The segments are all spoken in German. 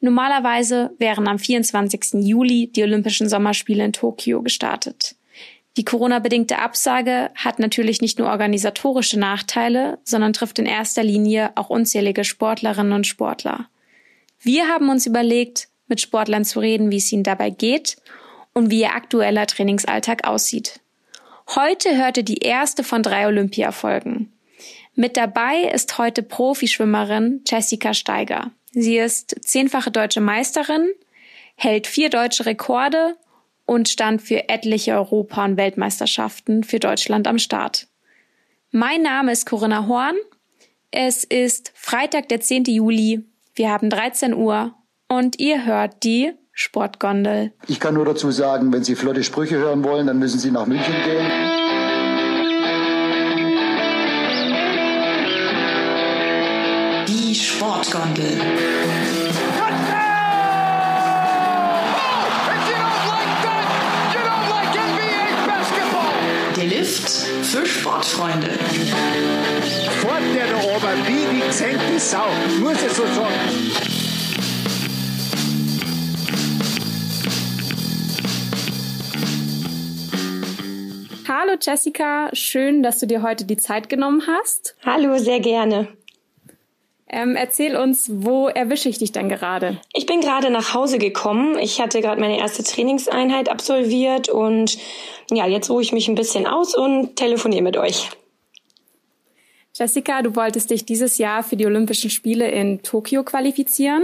Normalerweise wären am 24. Juli die Olympischen Sommerspiele in Tokio gestartet. Die Corona-bedingte Absage hat natürlich nicht nur organisatorische Nachteile, sondern trifft in erster Linie auch unzählige Sportlerinnen und Sportler. Wir haben uns überlegt, mit Sportlern zu reden, wie es ihnen dabei geht und wie ihr aktueller Trainingsalltag aussieht. Heute hörte die erste von drei Olympiafolgen. Mit dabei ist heute Profischwimmerin Jessica Steiger. Sie ist zehnfache deutsche Meisterin, hält vier deutsche Rekorde und stand für etliche Europa- und Weltmeisterschaften für Deutschland am Start. Mein Name ist Corinna Horn. Es ist Freitag, der 10. Juli. Wir haben 13 Uhr und ihr hört die Sportgondel. Ich kann nur dazu sagen, wenn Sie flotte Sprüche hören wollen, dann müssen Sie nach München gehen. Die Sportgondel. Der Lift für Sportfreunde. Fort der da oben, wie die gesenkte Sau, muss ich so sagen. Hallo Jessica, schön, dass du dir heute die Zeit genommen hast. Hallo, sehr gerne. Ähm, erzähl uns, wo erwische ich dich denn gerade? Ich bin gerade nach Hause gekommen. Ich hatte gerade meine erste Trainingseinheit absolviert und ja, jetzt ruhe ich mich ein bisschen aus und telefoniere mit euch. Jessica, du wolltest dich dieses Jahr für die Olympischen Spiele in Tokio qualifizieren.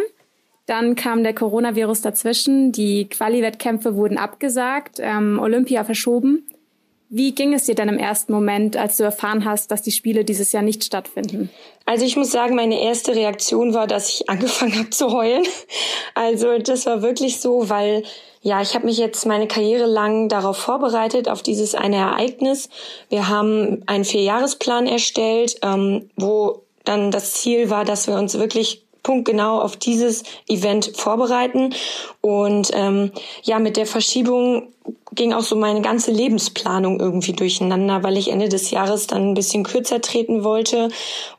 Dann kam der Coronavirus dazwischen, die Quali-Wettkämpfe wurden abgesagt, ähm, Olympia verschoben. Wie ging es dir denn im ersten Moment, als du erfahren hast, dass die Spiele dieses Jahr nicht stattfinden? Also ich muss sagen, meine erste Reaktion war, dass ich angefangen habe zu heulen. Also das war wirklich so, weil ja, ich habe mich jetzt meine Karriere lang darauf vorbereitet, auf dieses eine Ereignis. Wir haben einen Vierjahresplan erstellt, ähm, wo dann das Ziel war, dass wir uns wirklich punktgenau auf dieses Event vorbereiten. Und ähm, ja, mit der Verschiebung ging auch so meine ganze Lebensplanung irgendwie durcheinander, weil ich Ende des Jahres dann ein bisschen kürzer treten wollte.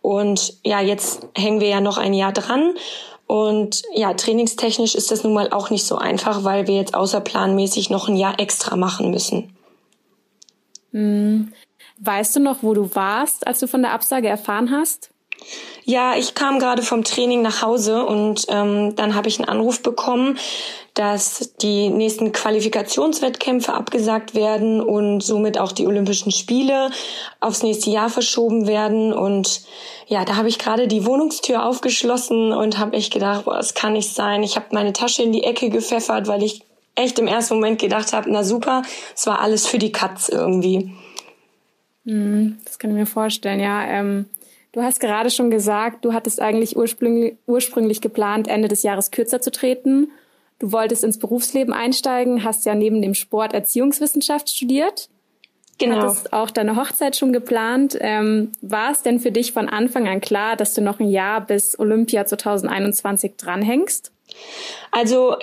Und ja, jetzt hängen wir ja noch ein Jahr dran. Und ja, trainingstechnisch ist das nun mal auch nicht so einfach, weil wir jetzt außerplanmäßig noch ein Jahr extra machen müssen. Hm. Weißt du noch, wo du warst, als du von der Absage erfahren hast? Ja, ich kam gerade vom Training nach Hause und ähm, dann habe ich einen Anruf bekommen, dass die nächsten Qualifikationswettkämpfe abgesagt werden und somit auch die Olympischen Spiele aufs nächste Jahr verschoben werden. Und ja, da habe ich gerade die Wohnungstür aufgeschlossen und habe echt gedacht, boah, das kann nicht sein. Ich habe meine Tasche in die Ecke gepfeffert, weil ich echt im ersten Moment gedacht habe, na super, es war alles für die Katz irgendwie. Hm, das kann ich mir vorstellen, ja. Ähm Du hast gerade schon gesagt, du hattest eigentlich ursprünglich, ursprünglich geplant, Ende des Jahres kürzer zu treten. Du wolltest ins Berufsleben einsteigen, hast ja neben dem Sport Erziehungswissenschaft studiert. Genau. Hattest auch deine Hochzeit schon geplant. Ähm, war es denn für dich von Anfang an klar, dass du noch ein Jahr bis Olympia 2021 dranhängst? Also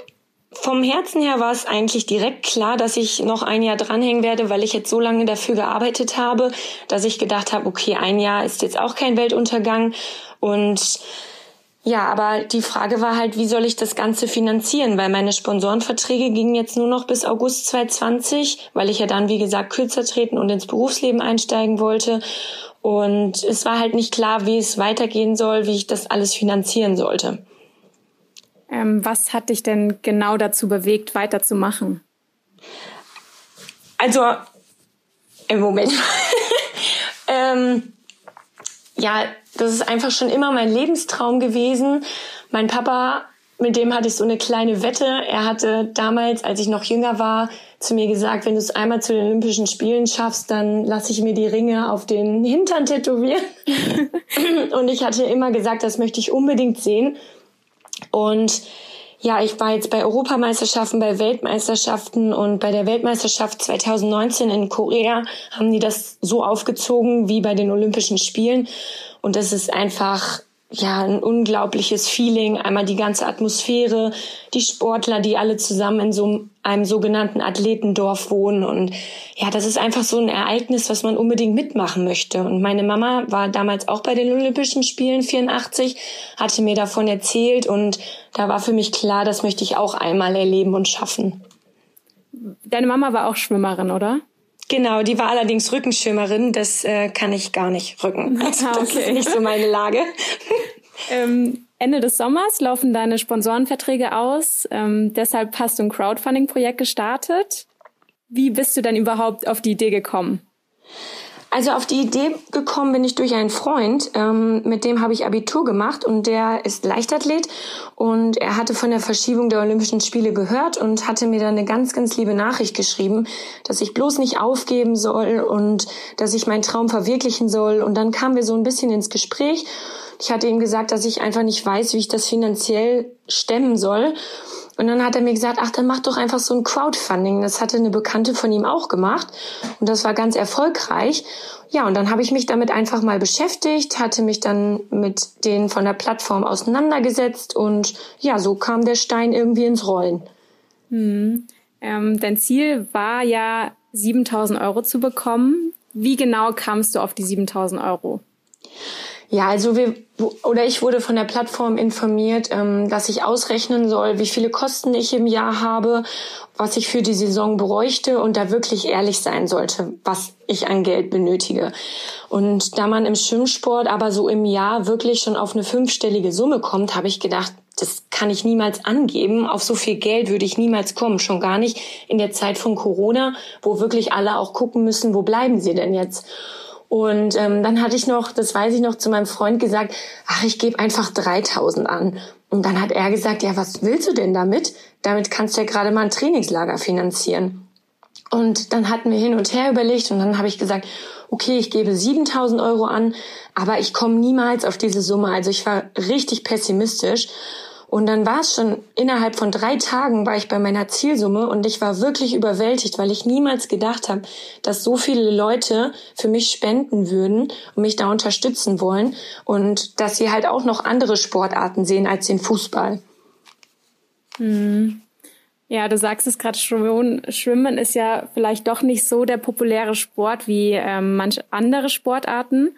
vom Herzen her war es eigentlich direkt klar, dass ich noch ein Jahr dranhängen werde, weil ich jetzt so lange dafür gearbeitet habe, dass ich gedacht habe, okay, ein Jahr ist jetzt auch kein Weltuntergang. Und ja, aber die Frage war halt, wie soll ich das Ganze finanzieren? Weil meine Sponsorenverträge gingen jetzt nur noch bis August 2020, weil ich ja dann, wie gesagt, kürzer treten und ins Berufsleben einsteigen wollte. Und es war halt nicht klar, wie es weitergehen soll, wie ich das alles finanzieren sollte. Ähm, was hat dich denn genau dazu bewegt, weiterzumachen? Also, im Moment. ähm, ja, das ist einfach schon immer mein Lebenstraum gewesen. Mein Papa, mit dem hatte ich so eine kleine Wette. Er hatte damals, als ich noch jünger war, zu mir gesagt, wenn du es einmal zu den Olympischen Spielen schaffst, dann lasse ich mir die Ringe auf den Hintern tätowieren. und ich hatte immer gesagt, das möchte ich unbedingt sehen. Und ja, ich war jetzt bei Europameisterschaften, bei Weltmeisterschaften und bei der Weltmeisterschaft 2019 in Korea haben die das so aufgezogen wie bei den Olympischen Spielen. Und das ist einfach ja, ein unglaubliches Feeling. Einmal die ganze Atmosphäre, die Sportler, die alle zusammen in so einem sogenannten Athletendorf wohnen. Und ja, das ist einfach so ein Ereignis, was man unbedingt mitmachen möchte. Und meine Mama war damals auch bei den Olympischen Spielen 84, hatte mir davon erzählt und da war für mich klar, das möchte ich auch einmal erleben und schaffen. Deine Mama war auch Schwimmerin, oder? Genau, die war allerdings Rückenschwimmerin. Das äh, kann ich gar nicht rücken. Also, Ah, Das okay. ist nicht so meine Lage. Ähm, Ende des Sommers laufen deine Sponsorenverträge aus. Ähm, deshalb hast du ein Crowdfunding-Projekt gestartet. Wie bist du denn überhaupt auf die Idee gekommen? Also auf die Idee gekommen bin ich durch einen Freund, ähm, mit dem habe ich Abitur gemacht und der ist Leichtathlet und er hatte von der Verschiebung der Olympischen Spiele gehört und hatte mir dann eine ganz, ganz liebe Nachricht geschrieben, dass ich bloß nicht aufgeben soll und dass ich meinen Traum verwirklichen soll. Und dann kamen wir so ein bisschen ins Gespräch. Ich hatte ihm gesagt, dass ich einfach nicht weiß, wie ich das finanziell stemmen soll. Und dann hat er mir gesagt, ach, dann mach doch einfach so ein Crowdfunding. Das hatte eine Bekannte von ihm auch gemacht und das war ganz erfolgreich. Ja, und dann habe ich mich damit einfach mal beschäftigt, hatte mich dann mit denen von der Plattform auseinandergesetzt und ja, so kam der Stein irgendwie ins Rollen. Ähm, dein Ziel war ja, 7000 Euro zu bekommen. Wie genau kamst du auf die 7000 Euro? Ja, also wir oder ich wurde von der Plattform informiert, ähm, dass ich ausrechnen soll, wie viele Kosten ich im Jahr habe, was ich für die Saison bräuchte und da wirklich ehrlich sein sollte, was ich an Geld benötige. Und da man im Schwimmsport aber so im Jahr wirklich schon auf eine fünfstellige Summe kommt, habe ich gedacht, das kann ich niemals angeben. Auf so viel Geld würde ich niemals kommen. Schon gar nicht in der Zeit von Corona, wo wirklich alle auch gucken müssen, wo bleiben sie denn jetzt? Und ähm, dann hatte ich noch, das weiß ich noch, zu meinem Freund gesagt, ach, ich gebe einfach 3000 an. Und dann hat er gesagt, ja, was willst du denn damit? Damit kannst du ja gerade mal ein Trainingslager finanzieren. Und dann hatten wir hin und her überlegt und dann habe ich gesagt, okay, ich gebe 7000 Euro an, aber ich komme niemals auf diese Summe. Also ich war richtig pessimistisch. Und dann war es schon innerhalb von drei Tagen war ich bei meiner Zielsumme und ich war wirklich überwältigt, weil ich niemals gedacht habe, dass so viele Leute für mich spenden würden und mich da unterstützen wollen und dass sie halt auch noch andere Sportarten sehen als den Fußball. Ja, du sagst es gerade schon, Schwimmen ist ja vielleicht doch nicht so der populäre Sport wie ähm, manche andere Sportarten.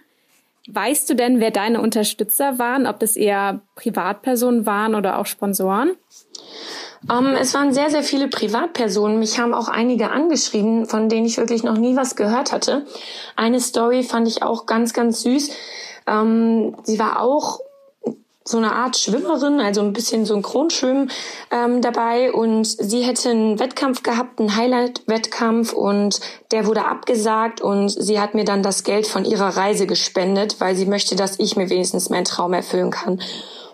Weißt du denn, wer deine Unterstützer waren, ob das eher Privatpersonen waren oder auch Sponsoren? Um, es waren sehr, sehr viele Privatpersonen. Mich haben auch einige angeschrieben, von denen ich wirklich noch nie was gehört hatte. Eine Story fand ich auch ganz, ganz süß. Ähm, sie war auch so eine Art Schwimmerin, also ein bisschen Synchronschwimmen ähm, dabei und sie hätte einen Wettkampf gehabt, einen Highlight-Wettkampf und der wurde abgesagt und sie hat mir dann das Geld von ihrer Reise gespendet, weil sie möchte, dass ich mir wenigstens meinen Traum erfüllen kann.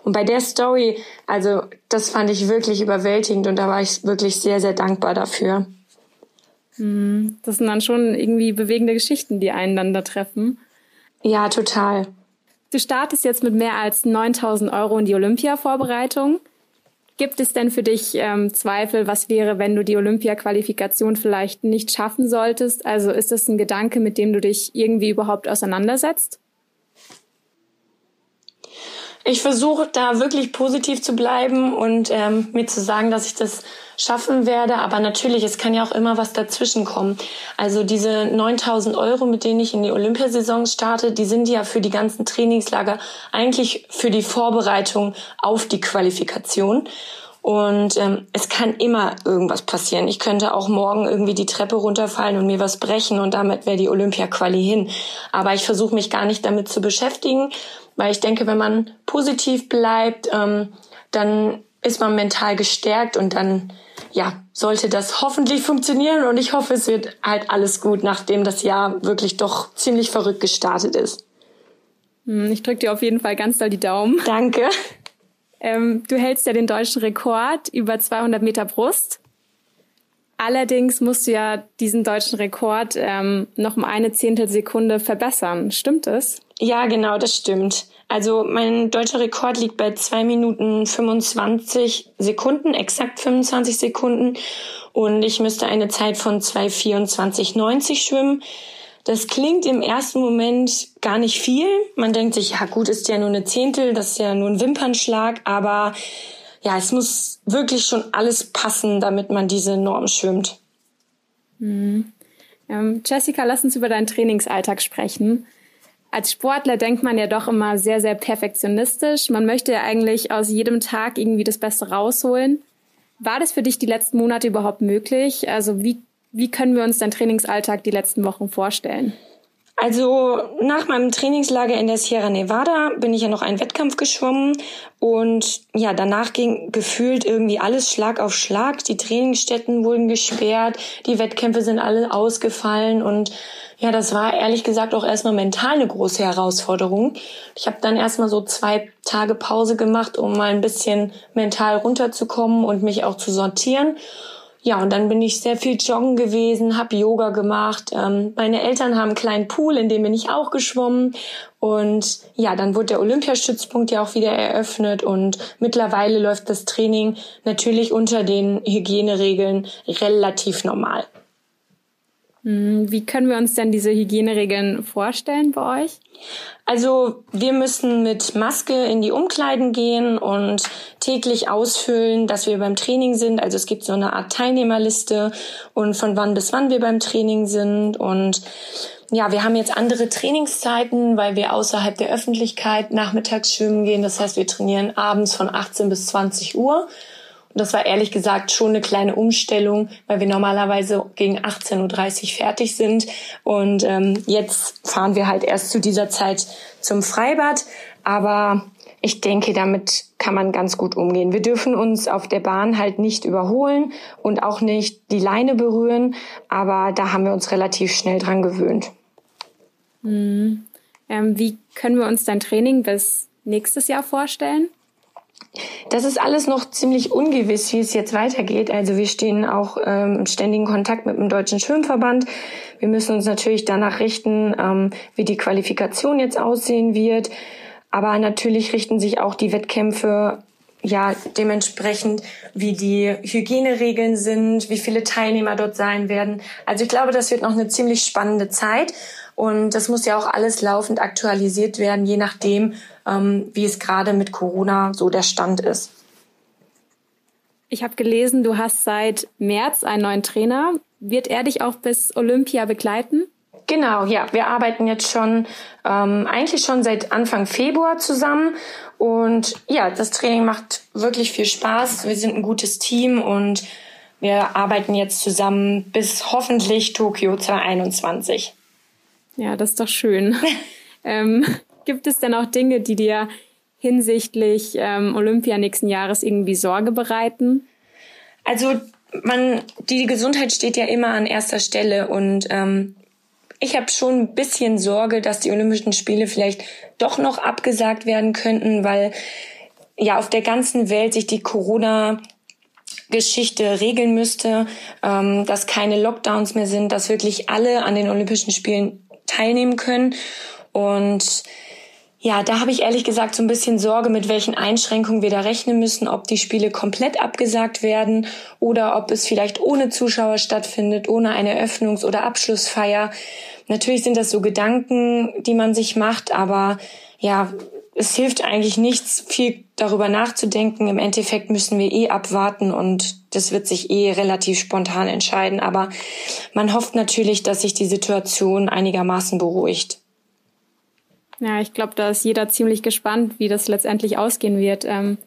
Und bei der Story, also das fand ich wirklich überwältigend und da war ich wirklich sehr, sehr dankbar dafür. Das sind dann schon irgendwie bewegende Geschichten, die einen dann da treffen. Ja, total. Du startest jetzt mit mehr als 9000 Euro in die Olympia-Vorbereitung. Gibt es denn für dich ähm, Zweifel, was wäre, wenn du die Olympia-Qualifikation vielleicht nicht schaffen solltest? Also ist das ein Gedanke, mit dem du dich irgendwie überhaupt auseinandersetzt? Ich versuche da wirklich positiv zu bleiben und ähm, mir zu sagen, dass ich das schaffen werde. Aber natürlich, es kann ja auch immer was dazwischen kommen. Also diese 9000 Euro, mit denen ich in die Olympiasaison starte, die sind ja für die ganzen Trainingslager eigentlich für die Vorbereitung auf die Qualifikation. Und ähm, es kann immer irgendwas passieren. Ich könnte auch morgen irgendwie die Treppe runterfallen und mir was brechen und damit wäre die Olympia-Quali hin. Aber ich versuche mich gar nicht damit zu beschäftigen, weil ich denke, wenn man positiv bleibt, ähm, dann ist man mental gestärkt und dann ja sollte das hoffentlich funktionieren und ich hoffe, es wird halt alles gut, nachdem das Jahr wirklich doch ziemlich verrückt gestartet ist. Hm, Ich drücke dir auf jeden Fall ganz doll die Daumen. Danke. Ähm, du hältst ja den deutschen Rekord über 200 Meter Brust. Allerdings musst du ja diesen deutschen Rekord ähm, noch um eine Zehntelsekunde verbessern. Stimmt es? Ja, genau, das stimmt. Also mein deutscher Rekord liegt bei zwei Minuten 25 Sekunden, exakt 25 Sekunden. Und ich müsste eine Zeit von 2,24,90 schwimmen. Das klingt im ersten Moment gar nicht viel. Man denkt sich, ja gut, ist ja nur eine Zehntel, das ist ja nur ein Wimpernschlag, aber ja, es muss wirklich schon alles passen, damit man diese Norm schwimmt. Mhm. Ähm, Jessica, lass uns über deinen Trainingsalltag sprechen. Als Sportler denkt man ja doch immer sehr, sehr perfektionistisch. Man möchte ja eigentlich aus jedem Tag irgendwie das Beste rausholen. War das für dich die letzten Monate überhaupt möglich? Also wie, wie können wir uns deinen Trainingsalltag die letzten Wochen vorstellen? Also nach meinem Trainingslager in der Sierra Nevada bin ich ja noch einen Wettkampf geschwommen und ja, danach ging gefühlt irgendwie alles Schlag auf Schlag. Die Trainingsstätten wurden gesperrt, die Wettkämpfe sind alle ausgefallen und ja, das war ehrlich gesagt auch erstmal mental eine große Herausforderung. Ich habe dann erstmal so zwei Tage Pause gemacht, um mal ein bisschen mental runterzukommen und mich auch zu sortieren. Ja, und dann bin ich sehr viel joggen gewesen, habe Yoga gemacht. Ähm, meine Eltern haben einen kleinen Pool, in dem bin ich auch geschwommen. Und ja, dann wurde der Olympiastützpunkt ja auch wieder eröffnet und mittlerweile läuft das Training natürlich unter den Hygieneregeln relativ normal. Hm, wie können wir uns denn diese Hygieneregeln vorstellen bei euch? Also wir müssen mit Maske in die Umkleiden gehen und täglich ausfüllen, dass wir beim Training sind. Also es gibt so eine Art Teilnehmerliste und von wann bis wann wir beim Training sind. Und ja, wir haben jetzt andere Trainingszeiten, weil wir außerhalb der Öffentlichkeit nachmittags schwimmen gehen. Das heißt, wir trainieren abends von 18 bis 20 Uhr. Das war ehrlich gesagt schon eine kleine Umstellung, weil wir normalerweise gegen 18.30 Uhr fertig sind. Und ähm, jetzt fahren wir halt erst zu dieser Zeit zum Freibad. Aber ich denke, damit kann man ganz gut umgehen. Wir dürfen uns auf der Bahn halt nicht überholen und auch nicht die Leine berühren. Aber da haben wir uns relativ schnell dran gewöhnt. Mhm. Ähm, wie können wir uns dein Training bis nächstes Jahr vorstellen? Das ist alles noch ziemlich ungewiss, wie es jetzt weitergeht. Also wir stehen auch ähm, im ständigen Kontakt mit dem Deutschen Schwimmverband. Wir müssen uns natürlich danach richten, ähm, wie die Qualifikation jetzt aussehen wird. Aber natürlich richten sich auch die Wettkämpfe ja dementsprechend, wie die Hygieneregeln sind, wie viele Teilnehmer dort sein werden. Also ich glaube, das wird noch eine ziemlich spannende Zeit. Und das muss ja auch alles laufend aktualisiert werden, je nachdem, ähm, wie es gerade mit Corona so der Stand ist. Ich habe gelesen, du hast seit März einen neuen Trainer. Wird er dich auch bis Olympia begleiten? Genau, ja. Wir arbeiten jetzt schon ähm, eigentlich schon seit Anfang Februar zusammen. Und ja, das Training macht wirklich viel Spaß. Wir sind ein gutes Team und wir arbeiten jetzt zusammen bis hoffentlich Tokio 2021. Ja, das ist doch schön. ähm, Gibt es denn auch Dinge, die dir hinsichtlich ähm, Olympia nächsten Jahres irgendwie Sorge bereiten? Also man, die Gesundheit steht ja immer an erster Stelle und ähm, ich habe schon ein bisschen Sorge, dass die Olympischen Spiele vielleicht doch noch abgesagt werden könnten, weil ja auf der ganzen Welt sich die Corona Geschichte regeln müsste, ähm, dass keine Lockdowns mehr sind, dass wirklich alle an den Olympischen Spielen teilnehmen können. Und ja, da habe ich ehrlich gesagt so ein bisschen Sorge, mit welchen Einschränkungen wir da rechnen müssen, ob die Spiele komplett abgesagt werden oder ob es vielleicht ohne Zuschauer stattfindet, ohne eine Eröffnungs- oder Abschlussfeier. Natürlich sind das so Gedanken, die man sich macht, aber ja, es hilft eigentlich nichts, viel darüber nachzudenken. Im Endeffekt müssen wir eh abwarten und das wird sich eh relativ spontan entscheiden. Aber man hofft natürlich, dass sich die Situation einigermaßen beruhigt. Ja, ich glaube, da ist jeder ziemlich gespannt, wie das letztendlich ausgehen wird. Ähm,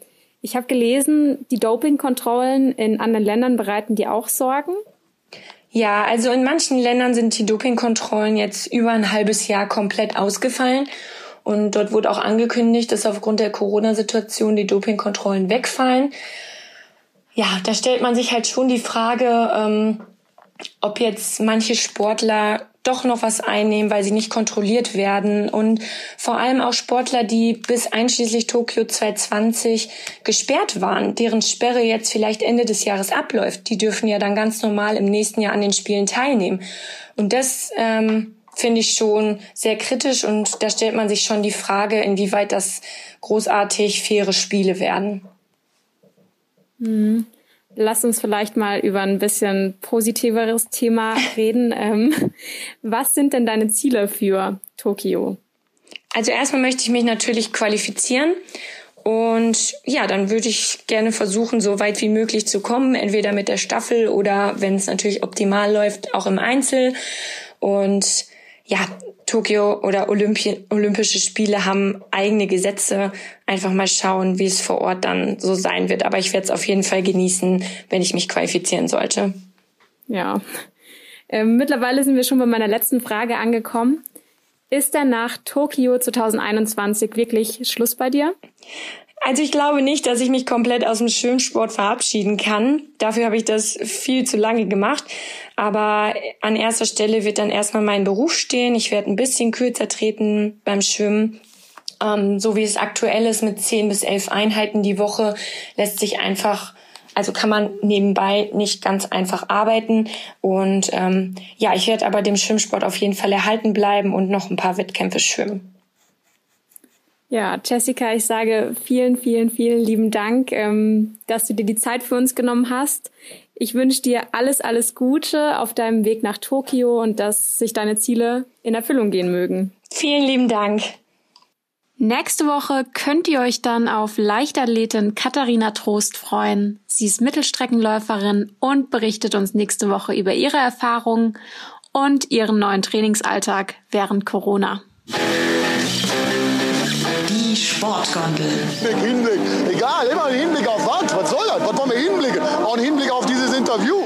ich habe gelesen, die Dopingkontrollen in anderen Ländern bereiten dir auch Sorgen. Ja, also in manchen Ländern sind die Dopingkontrollen jetzt über ein halbes Jahr komplett ausgefallen. Und dort wurde auch angekündigt, dass aufgrund der Corona-Situation die Dopingkontrollen wegfallen. Ja, da stellt man sich halt schon die Frage, ähm, ob jetzt manche Sportler doch noch was einnehmen, weil sie nicht kontrolliert werden. Und vor allem auch Sportler, die bis einschließlich Tokio 2020 gesperrt waren, deren Sperre jetzt vielleicht Ende des Jahres abläuft, die dürfen ja dann ganz normal im nächsten Jahr an den Spielen teilnehmen. Und das ähm, finde ich schon sehr kritisch und da stellt man sich schon die Frage, inwieweit das großartig faire Spiele werden. Mhm. lass uns vielleicht mal über ein bisschen positiveres Thema reden. Ähm, was sind denn deine Ziele für Tokio? Also erstmal möchte ich mich natürlich qualifizieren. Und ja, dann würde ich gerne versuchen, so weit wie möglich zu kommen, entweder mit der Staffel oder wenn es natürlich optimal läuft, auch im Einzel. Und ja, Tokio oder Olympi Olympische Spiele haben eigene Gesetze. Einfach mal schauen, wie es vor Ort dann so sein wird. Aber ich werde es auf jeden Fall genießen, wenn ich mich qualifizieren sollte. Ja. Ähm, mittlerweile sind wir schon bei meiner letzten Frage angekommen. Ist denn nach Tokio 2021 wirklich Schluss bei dir? Also ich glaube nicht, dass ich mich komplett aus dem Schwimmsport verabschieden kann. Dafür habe ich das viel zu lange gemacht. Aber an erster Stelle wird dann erstmal mein Beruf stehen. Ich werde ein bisschen kürzer treten beim Schwimmen. Ähm, so wie es aktuell ist mit zehn bis elf Einheiten die Woche, lässt sich einfach also kann man nebenbei nicht ganz einfach arbeiten. Und ähm, ja, ich werde aber dem Schwimmsport auf jeden Fall erhalten bleiben und noch ein paar Wettkämpfe schwimmen. Ja, Jessica, ich sage vielen, vielen, vielen lieben Dank, ähm, dass du dir die Zeit für uns genommen hast. Ich wünsche dir alles, alles Gute auf deinem Weg nach Tokio und dass sich deine Ziele in Erfüllung gehen mögen. Vielen lieben Dank. Nächste Woche könnt ihr euch dann auf Leichtathletin Katharina Trost freuen. Sie ist Mittelstreckenläuferin und berichtet uns nächste Woche über ihre Erfahrungen und ihren neuen Trainingsalltag während Corona. Die Sportgondel. Hinblick. Egal, immer ein Hinblick auf was? Was soll das? Was wollen wir hinblicken? Auch ein Hinblick auf dieses Interview.